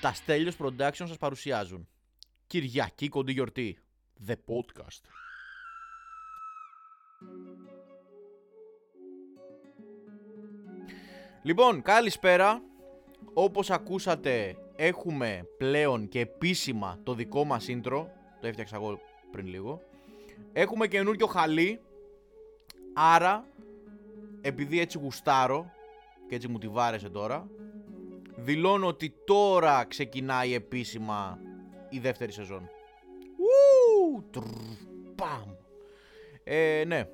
Τα Στέλιος Production σας παρουσιάζουν. Κυριακή κοντή γιορτή. The Podcast. Λοιπόν, καλησπέρα. Όπως ακούσατε έχουμε πλέον και επίσημα το δικό μας intro. Το έφτιαξα εγώ πριν λίγο. Έχουμε καινούριο χαλί. Άρα, επειδή έτσι γουστάρω και έτσι μου τη βάρεσε τώρα δηλώνω ότι τώρα ξεκινάει επίσημα η δεύτερη σεζόν. Ου, τρρ, παμ. Ε, ναι.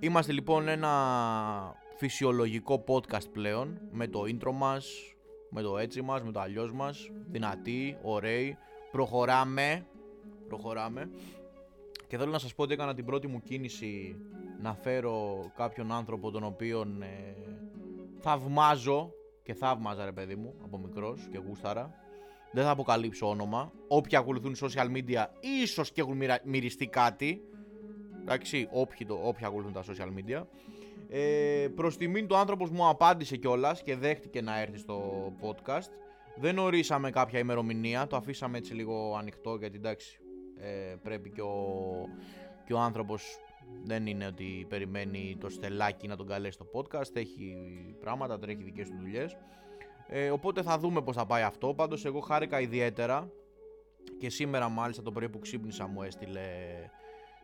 Είμαστε λοιπόν ένα φυσιολογικό podcast πλέον με το intro μας, με το έτσι μας, με το αλλιώς μας, δυνατοί, ωραίοι, προχωράμε, προχωράμε και θέλω να σας πω ότι έκανα την πρώτη μου κίνηση να φέρω κάποιον άνθρωπο τον οποίον ε, θαυμάζω και θαύμαζα ρε παιδί μου από μικρός και γούσταρα. Δεν θα αποκαλύψω όνομα. Όποιοι ακολουθούν social media ίσως και έχουν μυριστεί κάτι. Εντάξει, όποιοι, το, όποιοι ακολουθούν τα social media. Ε, προς τιμήν του άνθρωπος μου απάντησε κιόλας και δέχτηκε να έρθει στο podcast. Δεν ορίσαμε κάποια ημερομηνία, το αφήσαμε έτσι λίγο ανοιχτό γιατί εντάξει ε, πρέπει και ο, και ο άνθρωπος δεν είναι ότι περιμένει το στελάκι να τον καλέσει στο podcast. Έχει πράγματα, τρέχει δικές του δουλειές. Ε, οπότε θα δούμε πώς θα πάει αυτό. Πάντως εγώ χάρηκα ιδιαίτερα και σήμερα μάλιστα το πρωί που ξύπνησα μου έστειλε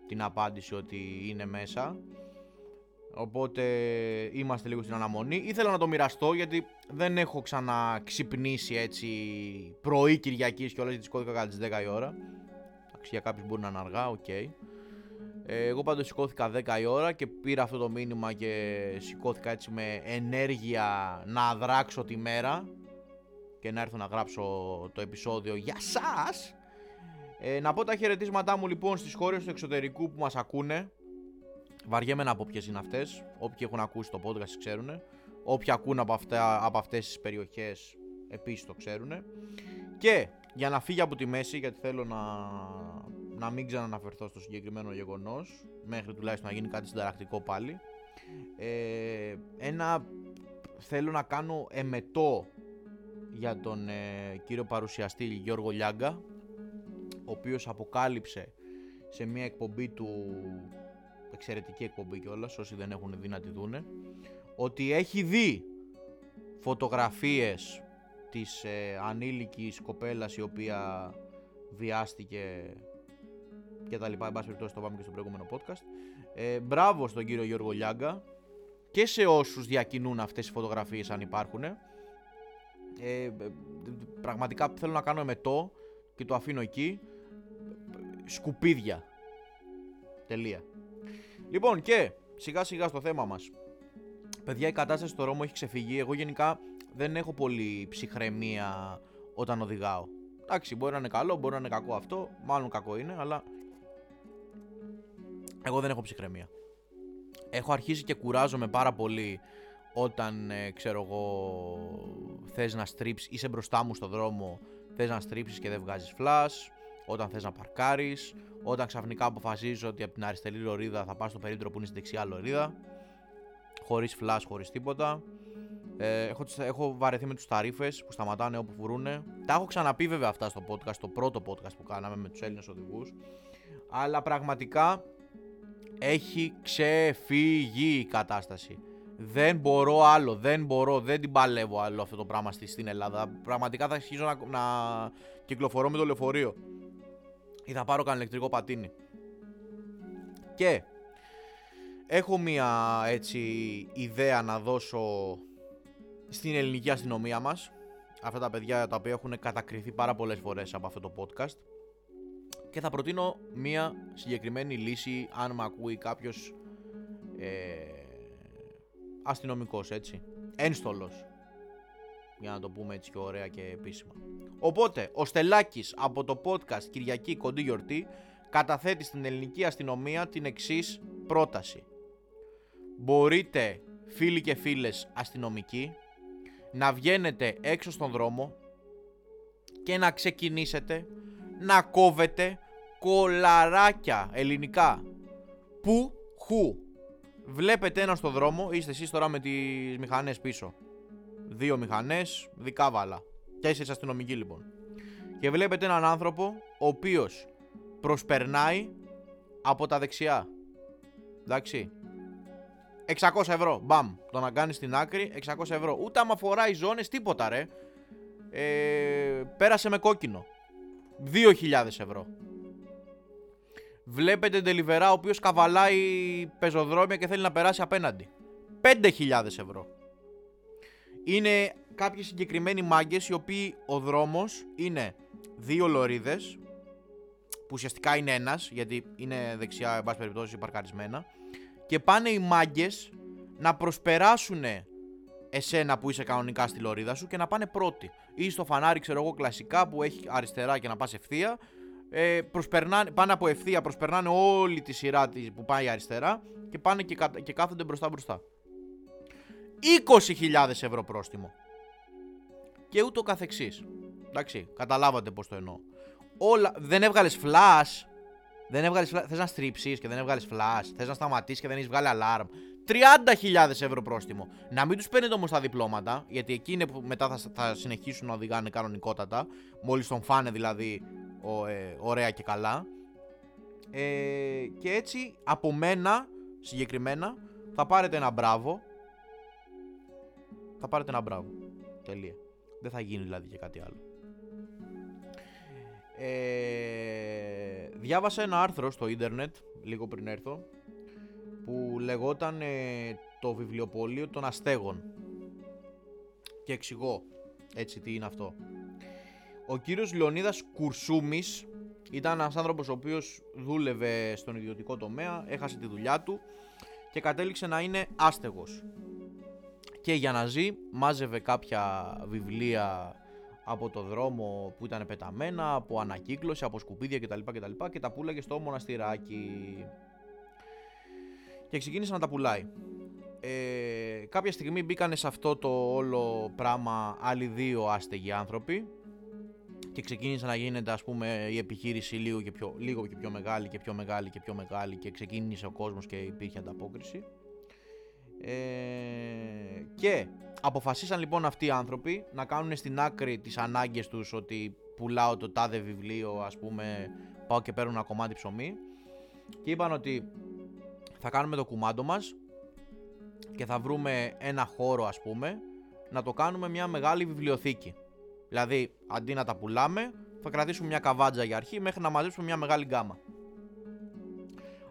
την απάντηση ότι είναι μέσα. Οπότε είμαστε λίγο στην αναμονή. Ήθελα να το μοιραστώ γιατί δεν έχω ξαναξυπνήσει έτσι πρωί Κυριακής και όλα γιατί σηκώθηκα κατά τις 10 η ώρα. Εντάξει, για κάποιους μπορεί να είναι αργά, OK. Okay. Ε, εγώ πάντως σηκώθηκα 10 η ώρα και πήρα αυτό το μήνυμα και σηκώθηκα έτσι με ενέργεια να δράξω τη μέρα και να έρθω να γράψω το επεισόδιο για σας. Ε, να πω τα χαιρετίσματά μου λοιπόν στις χώρες του εξωτερικού που μας ακούνε. Βαριέμαι να πω ποιες είναι αυτές. Όποιοι έχουν ακούσει το podcast ξέρουν. Όποιοι ακούν από, αυτά, από αυτές τις περιοχές επίσης το ξέρουν. Και για να φύγει από τη μέση γιατί θέλω να να μην ξαναναφερθώ στο συγκεκριμένο γεγονός μέχρι τουλάχιστον να γίνει κάτι συνταρακτικό πάλι. Ε, ένα θέλω να κάνω εμετό για τον ε, κύριο παρουσιαστή Γιώργο Λιάγκα ο οποίος αποκάλυψε σε μια εκπομπή του εξαιρετική εκπομπή κιόλας όσοι δεν έχουν δει να τη δούνε ότι έχει δει φωτογραφίες της ε, ανήλικης κοπέλας η οποία βιάστηκε και τα λοιπά. Εν πάση περιπτώσει, το πάμε και στο προηγούμενο podcast. Ε, μπράβο στον κύριο Γιώργο Λιάγκα και σε όσους διακινούν αυτές τι φωτογραφίες, αν υπάρχουν. Ε, ε, πραγματικά θέλω να κάνω εμετό και το αφήνω εκεί. Σκουπίδια. Τελεία. Λοιπόν, και σιγά σιγά στο θέμα μας. Παιδιά, η κατάσταση στο Ρώμο έχει ξεφύγει. Εγώ γενικά δεν έχω πολύ ψυχραιμία όταν οδηγάω. Εντάξει, μπορεί να είναι καλό, μπορεί να είναι κακό αυτό. Μάλλον κακό είναι, αλλά εγώ δεν έχω ψυχραιμία. Έχω αρχίσει και κουράζομαι πάρα πολύ όταν, ε, ξέρω εγώ, θες να στρίψεις, είσαι μπροστά μου στο δρόμο, θες να στρίψεις και δεν βγάζεις flash, όταν θες να παρκάρεις, όταν ξαφνικά αποφασίζω ότι από την αριστερή λωρίδα θα πάω στο περίπτωρο που είναι στη δεξιά λωρίδα, χωρίς flash, χωρίς τίποτα. Ε, έχω, έχω βαρεθεί με τους ταρίφες που σταματάνε όπου βρούνε. Τα έχω ξαναπεί βέβαια αυτά στο podcast, το πρώτο podcast που κάναμε με τους Έλληνες οδηγούς. Αλλά πραγματικά έχει ξεφύγει η κατάσταση. Δεν μπορώ άλλο, δεν μπορώ, δεν την παλεύω άλλο αυτό το πράγμα στην Ελλάδα. Πραγματικά θα αρχίσω να, να κυκλοφορώ με το λεωφορείο. Ή θα πάρω κανένα ηλεκτρικό πατίνι. Και έχω μία έτσι ιδέα να δώσω στην ελληνική αστυνομία μας. Αυτά τα παιδιά τα οποία έχουν κατακριθεί πάρα πολλές φορές από αυτό το podcast και θα προτείνω μία συγκεκριμένη λύση αν με ακούει κάποιος ε, αστυνομικός έτσι, ένστολος για να το πούμε έτσι και ωραία και επίσημα. Οπότε, ο Στελάκης από το podcast Κυριακή Κοντή Γιορτή καταθέτει στην ελληνική αστυνομία την εξής πρόταση. Μπορείτε, φίλοι και φίλες αστυνομικοί, να βγαίνετε έξω στον δρόμο και να ξεκινήσετε να κόβετε κολαράκια ελληνικά. Που, χου. Βλέπετε ένα στο δρόμο, είστε εσείς τώρα με τις μηχανές πίσω. Δύο μηχανές, δικά βάλα. Τέσσερις αστυνομικοί λοιπόν. Και βλέπετε έναν άνθρωπο ο οποίος προσπερνάει από τα δεξιά. Εντάξει. 600 ευρώ. Μπαμ. Το να κάνεις στην άκρη 600 ευρώ. Ούτε άμα φοράει ζώνες, τίποτα ρε. Ε, πέρασε με κόκκινο. 2.000 ευρώ. Βλέπετε Deliverá ο οποίος καβαλάει πεζοδρόμια και θέλει να περάσει απέναντι. 5.000 ευρώ. Είναι κάποιοι συγκεκριμένοι μάγκες οι οποίοι ο δρόμος είναι δύο λωρίδες, που ουσιαστικά είναι ένας, γιατί είναι δεξιά, εν πάση περιπτώσει, παρκαρισμένα, και πάνε οι μάγκες να προσπεράσουν εσένα που είσαι κανονικά στη λωρίδα σου και να πάνε πρώτοι. Ή στο φανάρι, ξέρω εγώ, κλασικά που έχει αριστερά και να πας ευθεία. Ε, πάνε από ευθεία, προσπερνάνε όλη τη σειρά που πάει αριστερά και πάνε και, και κάθονται μπροστά μπροστά. 20.000 ευρώ πρόστιμο. Και ούτω καθεξής. Εντάξει, καταλάβατε πώς το εννοώ. Όλα, δεν έβγαλες flash, δεν έβγαλες flash, θες να στρίψεις και δεν έβγαλες flash, θες να σταματήσεις και δεν έχεις βγάλει alarm. 30.000 ευρώ πρόστιμο. Να μην τους παίρνετε όμως τα διπλώματα, γιατί εκεί είναι που μετά θα, θα συνεχίσουν να οδηγάνε κανονικότατα. Μόλις τον φάνε δηλαδή ο, ε, ωραία και καλά. Ε, και έτσι από μένα συγκεκριμένα θα πάρετε ένα μπράβο. Θα πάρετε ένα μπράβο. Τελεία. Δεν θα γίνει δηλαδή και κάτι άλλο. Ε, διάβασα ένα άρθρο στο ίντερνετ λίγο πριν έρθω που λεγόταν ε, το βιβλιοπωλείο των αστέγων και εξηγώ έτσι τι είναι αυτό ο κύριος Λεωνίδας Κουρσούμης ήταν ένας άνθρωπος ο οποίος δούλευε στον ιδιωτικό τομέα έχασε τη δουλειά του και κατέληξε να είναι άστεγος και για να ζει μάζευε κάποια βιβλία από το δρόμο που ήταν πεταμένα, από ανακύκλωση, από σκουπίδια κτλ. κτλ και τα πουλάγε στο μοναστηράκι και ξεκίνησε να τα πουλάει. Ε, κάποια στιγμή μπήκανε σε αυτό το όλο πράγμα άλλοι δύο άστεγοι άνθρωποι και ξεκίνησε να γίνεται ας πούμε η επιχείρηση λίγο και πιο, λίγο και πιο μεγάλη και πιο μεγάλη και πιο μεγάλη και ξεκίνησε ο κόσμος και υπήρχε ανταπόκριση. Ε, και αποφασίσαν λοιπόν αυτοί οι άνθρωποι να κάνουν στην άκρη τις ανάγκες τους ότι πουλάω το τάδε βιβλίο ας πούμε πάω και παίρνω ένα κομμάτι ψωμί και είπαν ότι θα κάνουμε το κουμάντο μας και θα βρούμε ένα χώρο ας πούμε να το κάνουμε μια μεγάλη βιβλιοθήκη. Δηλαδή αντί να τα πουλάμε θα κρατήσουμε μια καβάτζα για αρχή μέχρι να μαζέψουμε μια μεγάλη γκάμα.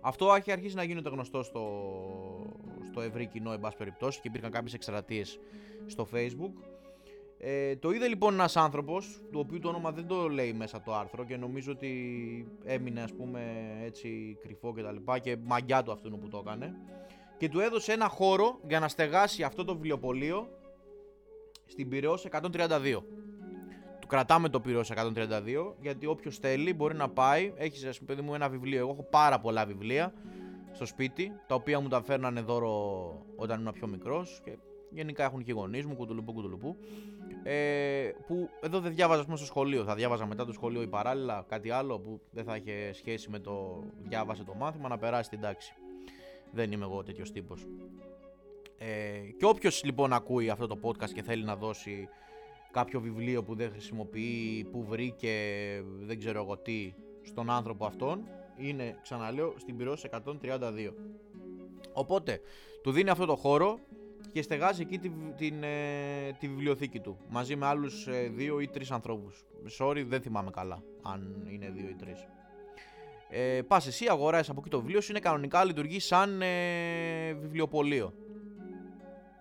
Αυτό έχει αρχίσει να γίνεται γνωστό στο, στο ευρύ κοινό εν πάση περιπτώσει και υπήρχαν κάποιες εκστρατείες στο facebook ε, το είδε λοιπόν ένας άνθρωπος, του οποίου το όνομα δεν το λέει μέσα το άρθρο και νομίζω ότι έμεινε ας πούμε έτσι κρυφό και τα λοιπά και μαγιά του αυτού που το έκανε και του έδωσε ένα χώρο για να στεγάσει αυτό το βιβλιοπωλείο στην Πυραιός 132. Του κρατάμε το Πυραιός 132 γιατί όποιος θέλει μπορεί να πάει, έχεις ας πούμε μου ένα βιβλίο, εγώ έχω πάρα πολλά βιβλία στο σπίτι τα οποία μου τα φέρνανε δώρο όταν ήμουν πιο μικρός και Γενικά έχουν και οι γονείς μου, κουτουλουπού, κουτουλουπού. Ε, που εδώ δεν διάβαζα πούμε, στο σχολείο. Θα διάβαζα μετά το σχολείο ή παράλληλα κάτι άλλο που δεν θα είχε σχέση με το διάβασε το μάθημα να περάσει την τάξη. Δεν είμαι εγώ τέτοιος τύπος. Ε, και όποιος λοιπόν ακούει αυτό το podcast και θέλει να δώσει κάποιο βιβλίο που δεν χρησιμοποιεί, που βρήκε δεν ξέρω εγώ τι στον άνθρωπο αυτόν, είναι ξαναλέω στην πυρός 132. Οπότε του δίνει αυτό το χώρο και στεγάζει εκεί τη, την, ε, τη βιβλιοθήκη του μαζί με άλλους ε, δύο ή τρεις ανθρώπους. Sorry, δεν θυμάμαι καλά αν είναι δύο ή τρεις. Ε, πας εσύ, αγοράζεις από εκεί το βιβλίο σου, είναι κανονικά λειτουργεί σαν ε, βιβλιοπωλείο.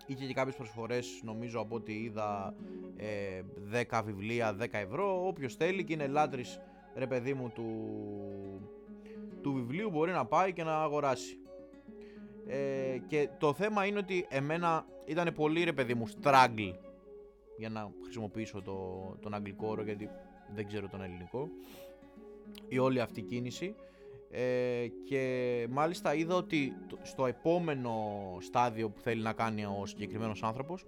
Είχε και κάποιες προσφορές, νομίζω από ό,τι είδα, ε, 10 βιβλία, 10 ευρώ. Όποιος θέλει και είναι λάτρης, ρε παιδί μου, του, του βιβλίου μπορεί να πάει και να αγοράσει. Ε, και το θέμα είναι ότι εμένα ήταν πολύ ρε παιδί μου struggle για να χρησιμοποιήσω το, τον αγγλικό όρο γιατί δεν ξέρω τον ελληνικό η όλη αυτή κίνηση ε, και μάλιστα είδα ότι στο επόμενο στάδιο που θέλει να κάνει ο συγκεκριμένος άνθρωπος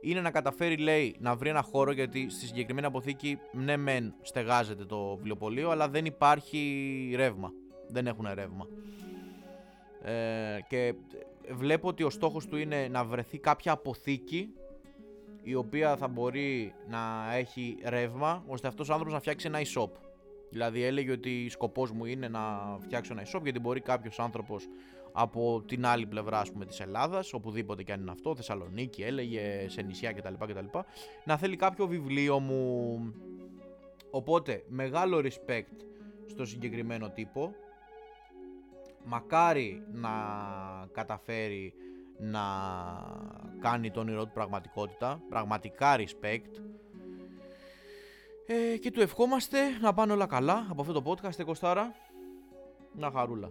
είναι να καταφέρει λέει να βρει ένα χώρο γιατί στη συγκεκριμένη αποθήκη ναι μεν στεγάζεται το βιβλιοπωλείο αλλά δεν υπάρχει ρεύμα δεν έχουν ρεύμα ε, και βλέπω ότι ο στόχος του είναι να βρεθεί κάποια αποθήκη η οποία θα μπορεί να έχει ρεύμα ώστε αυτός ο άνθρωπος να φτιάξει ένα e-shop. Δηλαδή έλεγε ότι σκοπός μου είναι να φτιάξω ένα e-shop γιατί μπορεί κάποιος άνθρωπος από την άλλη πλευρά ας πούμε της Ελλάδας, οπουδήποτε και αν είναι αυτό, Θεσσαλονίκη έλεγε, σε νησιά κτλ, κτλ να θέλει κάποιο βιβλίο μου. Οπότε μεγάλο respect στο συγκεκριμένο τύπο. Μακάρι να καταφέρει να κάνει τον όνειρό του πραγματικότητα. Πραγματικά respect. Ε, και του ευχόμαστε να πάνε όλα καλά από αυτό το podcast, Κωστάρα. Να χαρούλα.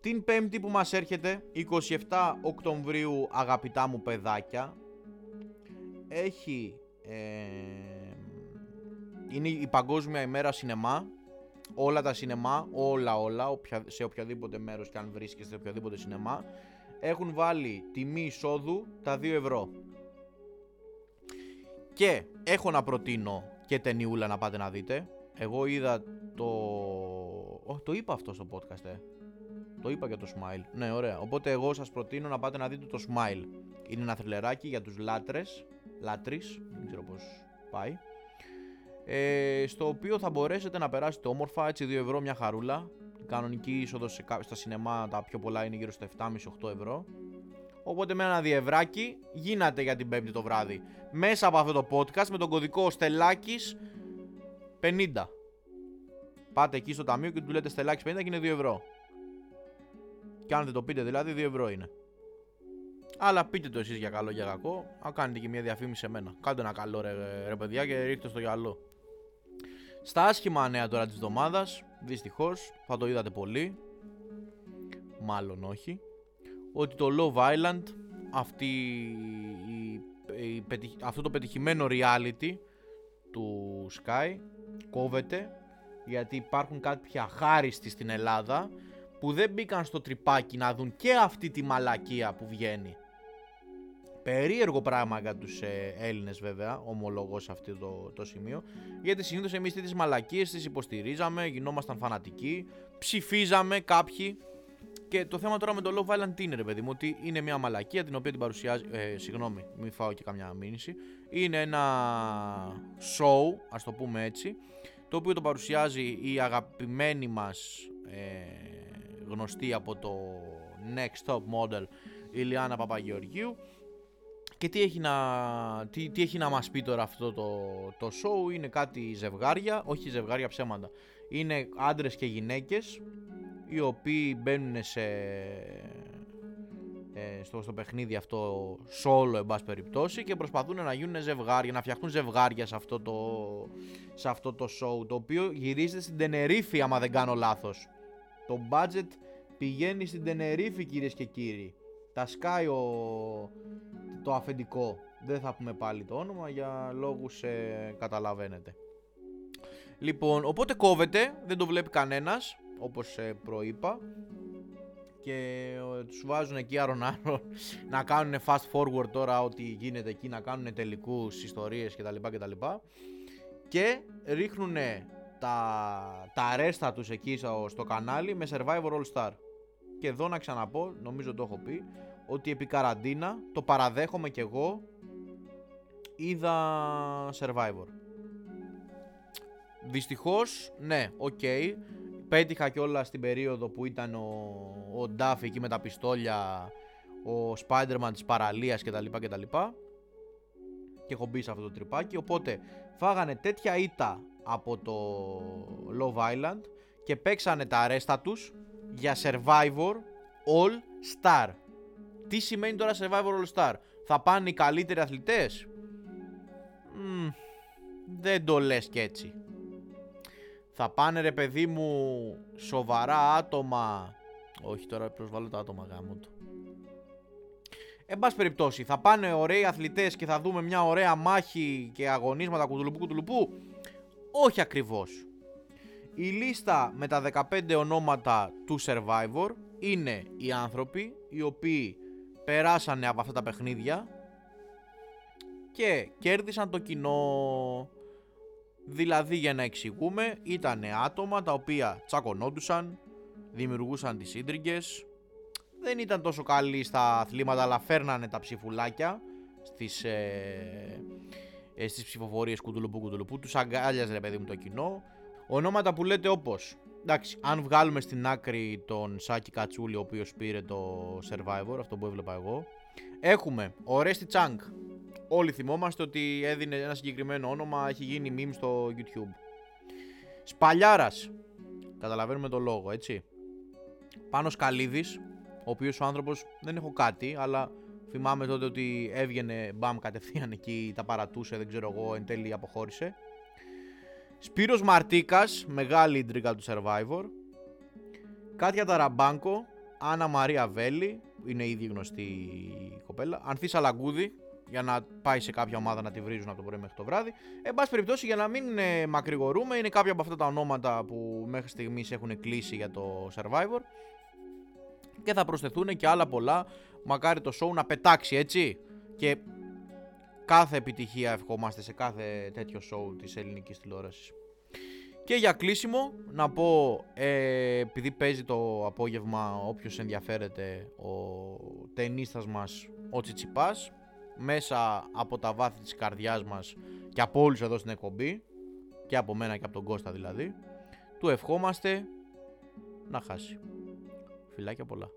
Την πέμπτη που μας έρχεται, 27 Οκτωβρίου, αγαπητά μου παιδάκια, έχει... Ε, είναι η Παγκόσμια ημέρα σινεμά. Όλα τα σινεμά, όλα όλα, σε οποιαδήποτε μέρος και αν βρίσκεστε, σε οποιαδήποτε σινεμά, έχουν βάλει τιμή εισόδου τα 2 ευρώ. Και έχω να προτείνω και ταινιούλα να πάτε να δείτε. Εγώ είδα το... Oh, το είπα αυτό στο podcast, ε. Το είπα για το Smile. Ναι, ωραία. Οπότε εγώ σας προτείνω να πάτε να δείτε το Smile. Είναι ένα θρυλεράκι για τους λάτρες. Λάτρεις, δεν ξέρω πώς πάει. Ε, στο οποίο θα μπορέσετε να περάσετε όμορφα, έτσι 2 ευρώ μια χαρούλα. κανονική είσοδος στα σινεμά τα πιο πολλά είναι γύρω στα 7,5-8 ευρώ. Οπότε με ένα διευράκι γίνατε για την πέμπτη το βράδυ. Μέσα από αυτό το podcast με τον κωδικό Στελάκης 50. Πάτε εκεί στο ταμείο και του λέτε Στελάκης 50 και είναι 2 ευρώ. Και αν δεν το πείτε δηλαδή 2 ευρώ είναι. Αλλά πείτε το εσείς για καλό για κακό. Α κάνετε και μια διαφήμιση σε μένα. Κάντε ένα καλό ρε, ρε παιδιά και ρίχτε στο γυαλό. Στα άσχημα νέα τώρα της εβδομάδας, δυστυχώς, θα το είδατε πολύ, μάλλον όχι, ότι το Love Island, αυτή η, η, αυτό το πετυχημένο reality του Sky, κόβεται, γιατί υπάρχουν κάποια χάριστοι στην Ελλάδα που δεν μπήκαν στο τρυπάκι να δουν και αυτή τη μαλακία που βγαίνει. Περίεργο πράγμα για τους ε, Έλληνες βέβαια, ομολογώ σε αυτό το, το σημείο, γιατί συνήθως εμείς τις μαλακίες τις υποστηρίζαμε, γινόμασταν φανατικοί, ψηφίζαμε κάποιοι και το θέμα τώρα με το Love Island τι είναι ρε παιδί μου, ότι είναι μια μαλακία την οποία την παρουσιάζει, ε, συγγνώμη, μην φάω και καμιά μήνυση, είναι ένα show, ας το πούμε έτσι, το οποίο το παρουσιάζει η αγαπημένη μας ε, γνωστή από το Next Top Model Ηλιάνα Παπαγεωργίου. Και τι έχει, να, τι, τι έχει να μας πει τώρα αυτό το, το show είναι κάτι ζευγάρια, όχι ζευγάρια ψέματα. Είναι άντρες και γυναίκες οι οποίοι μπαίνουν σε, ε, στο, στο παιχνίδι αυτό solo εν πάση περιπτώσει και προσπαθούν να γίνουν ζευγάρια, να φτιαχτούν ζευγάρια σε αυτό το, σε αυτό το show το οποίο γυρίζεται στην Τενερίφη άμα δεν κάνω λάθος το budget πηγαίνει στην Τενερίφη κυρίες και κύριοι. Τα σκάει το αφεντικό. Δεν θα πούμε πάλι το όνομα για λόγους ε, καταλαβαίνετε. Λοιπόν, οπότε κόβεται, δεν το βλέπει κανένας, όπως ε, προείπα. Και ε, τους βάζουν εκεί άρον άρον να κάνουν fast forward τώρα ό,τι γίνεται εκεί, να κάνουν τελικούς ιστορίες κτλ. κτλ. Και ρίχνουν τα, τα ρέστα τους εκεί στο, κανάλι με Survivor All Star. Και εδώ να ξαναπώ, νομίζω το έχω πει, ότι επί καραντίνα το παραδέχομαι κι εγώ είδα Survivor. Δυστυχώς, ναι, OK. Okay. Πέτυχα κιόλας στην περίοδο που ήταν ο, ο Ντάφι εκεί με τα πιστόλια, ο Spider-Man της παραλίας κτλ. κτλ. Και έχω μπει σε αυτό το τρυπάκι. Οπότε φάγανε τέτοια ήττα από το Love Island και παίξανε τα αρέστα τους για Survivor All Star. Τι σημαίνει τώρα Survivor All Star; Θα πάνε οι καλύτεροι αθλητές; δεν το λες και έτσι. Θα πάνε ρε παιδί μου σοβαρά άτομα. Όχι τώρα προσβάλλω τα άτομα γάμο του. Εν πάση περιπτώσει, θα πάνε ωραίοι αθλητές και θα δούμε μια ωραία μάχη και αγωνίσματα κουτουλουπού κουτουλουπού. Όχι ακριβώς. Η λίστα με τα 15 ονόματα του Survivor είναι οι άνθρωποι οι οποίοι περάσανε από αυτά τα παιχνίδια και κέρδισαν το κοινό. Δηλαδή για να εξηγούμε ήταν άτομα τα οποία τσακωνόντουσαν, δημιουργούσαν τις ίντριγκες, δεν ήταν τόσο καλοί στα αθλήματα αλλά φέρνανε τα ψηφουλάκια στις, ε, ε, στις ψηφοφορίες κουντουλουπού κουντουλουπού. Τους αγκάλιαζε ρε παιδί μου το κοινό. Ονόματα που λέτε όπως Εντάξει, αν βγάλουμε στην άκρη τον Σάκη Κατσούλη, ο οποίος πήρε το Survivor, αυτό που έβλεπα εγώ. Έχουμε ο Ρέστι Τσάνγκ. Όλοι θυμόμαστε ότι έδινε ένα συγκεκριμένο όνομα, έχει γίνει meme στο YouTube. Σπαλιάρας. Καταλαβαίνουμε το λόγο, έτσι. Πάνω Καλίδης, ο οποίος ο άνθρωπος δεν έχω κάτι, αλλά θυμάμαι τότε ότι έβγαινε μπαμ κατευθείαν εκεί, τα παρατούσε, δεν ξέρω εγώ, εν τέλει αποχώρησε. Σπύρος Μαρτίκας, μεγάλη ιντρίγκα του Survivor. Κάτια Ταραμπάνκο, Άννα Μαρία Βέλη, είναι ήδη γνωστή η κοπέλα. Ανθής Σαλαγκούδη, για να πάει σε κάποια ομάδα να τη βρίζουν από το πρωί μέχρι το βράδυ. Εν πάση περιπτώσει, για να μην ε, μακρηγορούμε, είναι κάποια από αυτά τα ονόματα που μέχρι στιγμής έχουν κλείσει για το Survivor. Και θα προσθεθούν και άλλα πολλά. Μακάρι το show να πετάξει έτσι. Και κάθε επιτυχία ευχόμαστε σε κάθε τέτοιο show της ελληνικής τηλεόρασης. Και για κλείσιμο να πω, ε, επειδή παίζει το απόγευμα όποιος ενδιαφέρεται ο ταινίστας μας ο Τσιτσιπάς μέσα από τα βάθη της καρδιάς μας και από όλους εδώ στην εκπομπή και από μένα και από τον Κώστα δηλαδή του ευχόμαστε να χάσει. Φιλάκια πολλά.